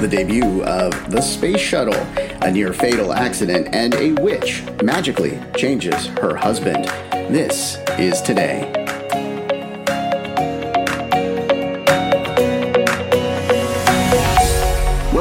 the debut of the Space Shuttle, a near fatal accident, and a witch magically changes her husband. This is today.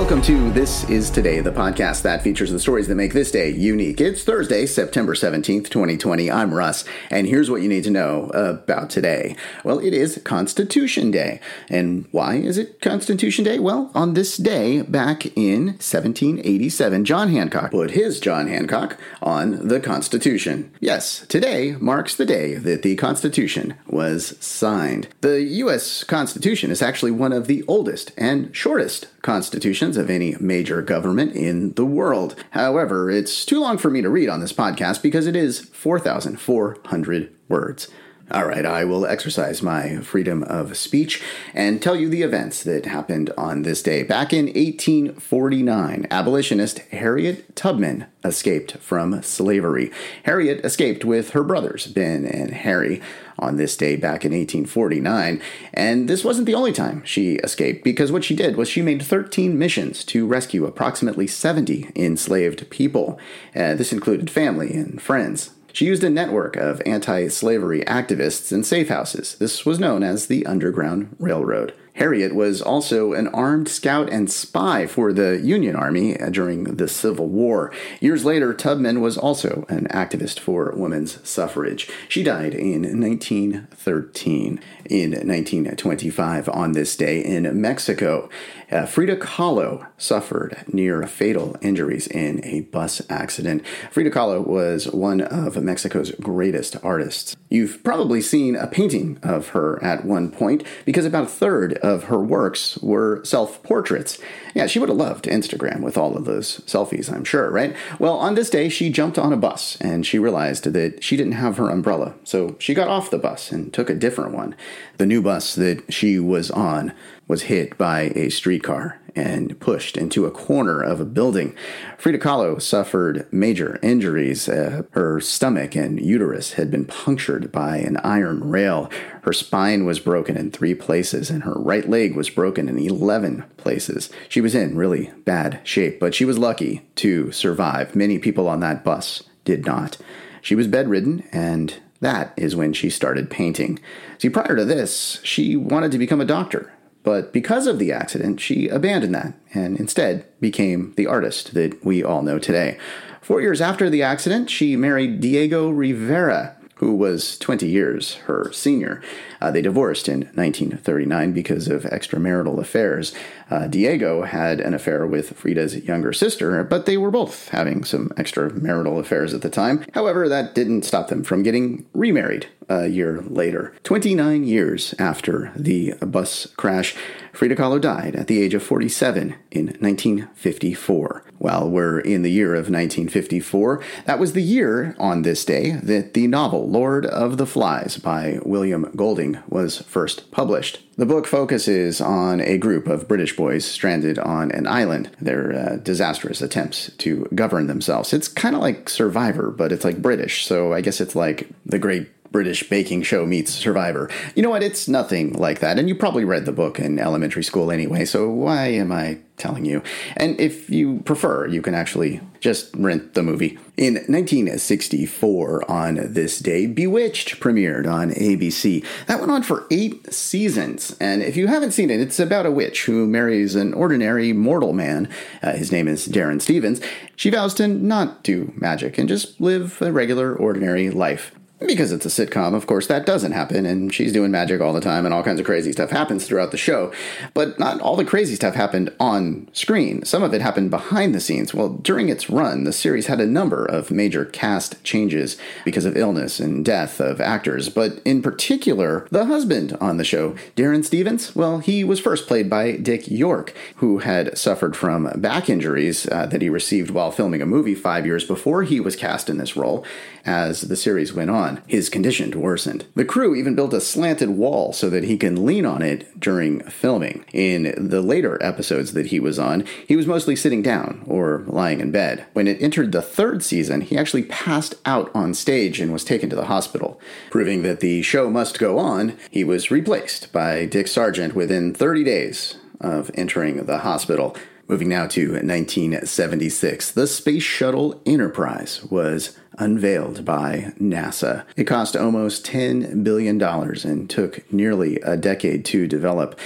Welcome to This Is Today, the podcast that features the stories that make this day unique. It's Thursday, September 17th, 2020. I'm Russ, and here's what you need to know about today. Well, it is Constitution Day. And why is it Constitution Day? Well, on this day, back in 1787, John Hancock put his John Hancock on the Constitution. Yes, today marks the day that the Constitution was signed. The U.S. Constitution is actually one of the oldest and shortest constitutions of any major government in the world. However, it's too long for me to read on this podcast because it is 4,400 words. All right, I will exercise my freedom of speech and tell you the events that happened on this day. Back in 1849, abolitionist Harriet Tubman escaped from slavery. Harriet escaped with her brothers, Ben and Harry, on this day back in 1849. And this wasn't the only time she escaped, because what she did was she made 13 missions to rescue approximately 70 enslaved people. Uh, this included family and friends. She used a network of anti slavery activists and safe houses. This was known as the Underground Railroad. Harriet was also an armed scout and spy for the Union Army during the Civil War. Years later, Tubman was also an activist for women's suffrage. She died in 1913. In 1925, on this day in Mexico, uh, Frida Kahlo suffered near fatal injuries in a bus accident. Frida Kahlo was one of Mexico's greatest artists. You've probably seen a painting of her at one point because about a third of her works were self portraits. Yeah, she would have loved Instagram with all of those selfies, I'm sure, right? Well, on this day, she jumped on a bus and she realized that she didn't have her umbrella. So she got off the bus and took a different one. The new bus that she was on was hit by a streetcar and pushed into a corner of a building. Frida Kahlo suffered major injuries. Uh, her stomach and uterus had been punctured by an iron rail. Her spine was broken in three places, and her right leg was broken in 11 places. She was in really bad shape, but she was lucky to survive. Many people on that bus did not. She was bedridden and that is when she started painting. See, prior to this, she wanted to become a doctor, but because of the accident, she abandoned that and instead became the artist that we all know today. Four years after the accident, she married Diego Rivera, who was 20 years her senior. Uh, they divorced in 1939 because of extramarital affairs. Uh, Diego had an affair with Frida's younger sister, but they were both having some extramarital affairs at the time. However, that didn't stop them from getting remarried a year later. 29 years after the bus crash, Frida Kahlo died at the age of 47 in 1954. While we're in the year of 1954, that was the year on this day that the novel Lord of the Flies by William Golding was first published. The book focuses on a group of British boys stranded on an island, their uh, disastrous attempts to govern themselves. It's kind of like Survivor, but it's like British, so I guess it's like the Great British baking show meets Survivor. You know what? It's nothing like that. And you probably read the book in elementary school anyway, so why am I telling you? And if you prefer, you can actually just rent the movie. In 1964, on this day, Bewitched premiered on ABC. That went on for eight seasons, and if you haven't seen it, it's about a witch who marries an ordinary mortal man. Uh, his name is Darrin Stephens. She vows to not do magic and just live a regular, ordinary life because it's a sitcom, of course, that doesn't happen, and she's doing magic all the time, and all kinds of crazy stuff happens throughout the show. But not all the crazy stuff happened on screen. Some of it happened behind the scenes. Well, during its run, the series had a number of major cast changes because of illness and death of actors. But in particular, the husband on the show, Darrin Stephens, well, he was first played by Dick York, who had suffered from back injuries uh, that he received while filming a movie five years before he was cast in this role. As the series went on, on, his condition worsened. The crew even built a slanted wall so that he can lean on it during filming. In the later episodes that he was on, he was mostly sitting down or lying in bed. When it entered the third season, he actually passed out on stage and was taken to the hospital. Proving that the show must go on, he was replaced by Dick Sargent within 30 days of entering the hospital. Moving now to 1976, the Space Shuttle Enterprise was unveiled by NASA. It cost almost $10 billion and took nearly a decade to develop.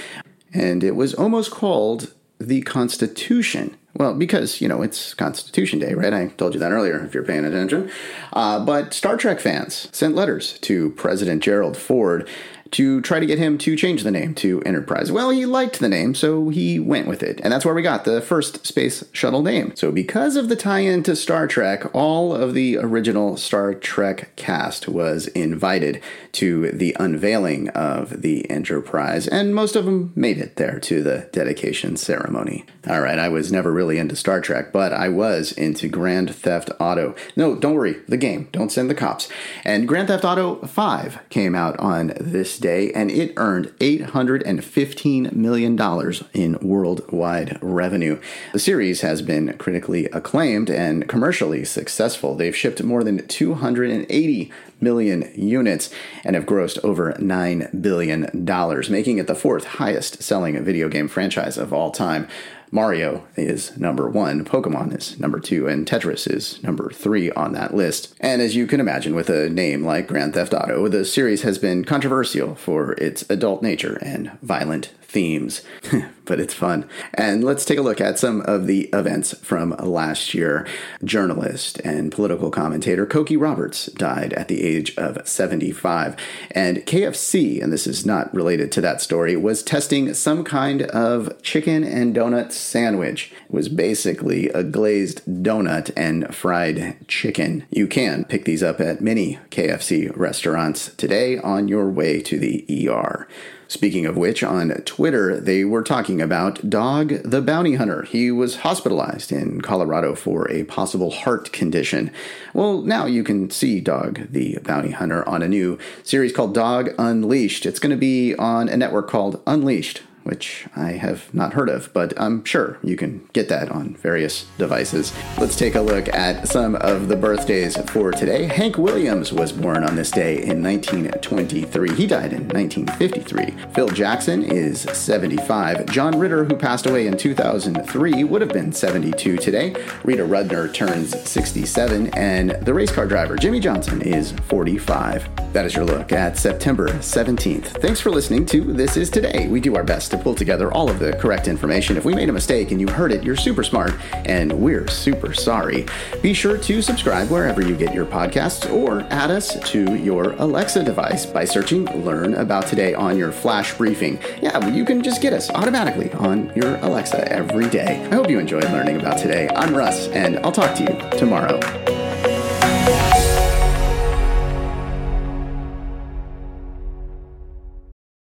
And it was almost called the Constitution. Well, because, you know, it's Constitution Day, right? I told you that earlier if you're paying attention. Uh, but Star Trek fans sent letters to President Gerald Ford to try to get him to change the name to Enterprise. Well, he liked the name, so he went with it. And that's where we got the first space shuttle name. So, because of the tie in to Star Trek, all of the original Star Trek cast was invited to the unveiling of the Enterprise, and most of them made it there to the dedication ceremony. All right, I was never really into Star Trek, but I was into Grand Theft Auto. No, don't worry, the game. Don't send the cops. And Grand Theft Auto 5 came out on this day, and it earned $815 million in worldwide revenue. The series has been critically acclaimed and commercially successful. They've shipped more than 280 million units and have grossed over $9 billion, making it the fourth highest selling video game franchise of all time. Mario is number one, Pokemon is number two, and Tetris is number three on that list. And as you can imagine, with a name like Grand Theft Auto, the series has been controversial for its adult nature and violent themes, but it's fun. And let's take a look at some of the events from last year. Journalist and political commentator Cokie Roberts died at the age of 75. And KFC, and this is not related to that story, was testing some kind of chicken and donut sandwich. Was basically a glazed donut and fried chicken. You can pick these up at many KFC restaurants today on your way to the ER. Speaking of which, on Twitter, they were talking about Dog the Bounty Hunter. He was hospitalized in Colorado for a possible heart condition. Well, now you can see Dog the Bounty Hunter on a new series called Dog Unleashed. It's going to be on a network called Unleashed which I have not heard of, but I'm sure you can get that on various devices. Let's take a look at some of the birthdays for today. Hank Williams was born on this day in 1923. He died in 1953. Phil Jackson is 75. John Ritter, who passed away in 2003, would have been 72 today. Rita Rudner turns 67, and the race car driver Jimmie Johnson is 45. That is your look at September 17th. Thanks for listening to This Is Today. We do our best to pull together all of the correct information. If we made a mistake and you heard it, you're super smart, and we're super sorry. Be sure to subscribe wherever you get your podcasts or add us to your Alexa device by searching Learn About Today on your flash briefing. Yeah, you can just get us automatically on your Alexa every day. I hope you enjoyed learning about today. I'm Russ, and I'll talk to you tomorrow.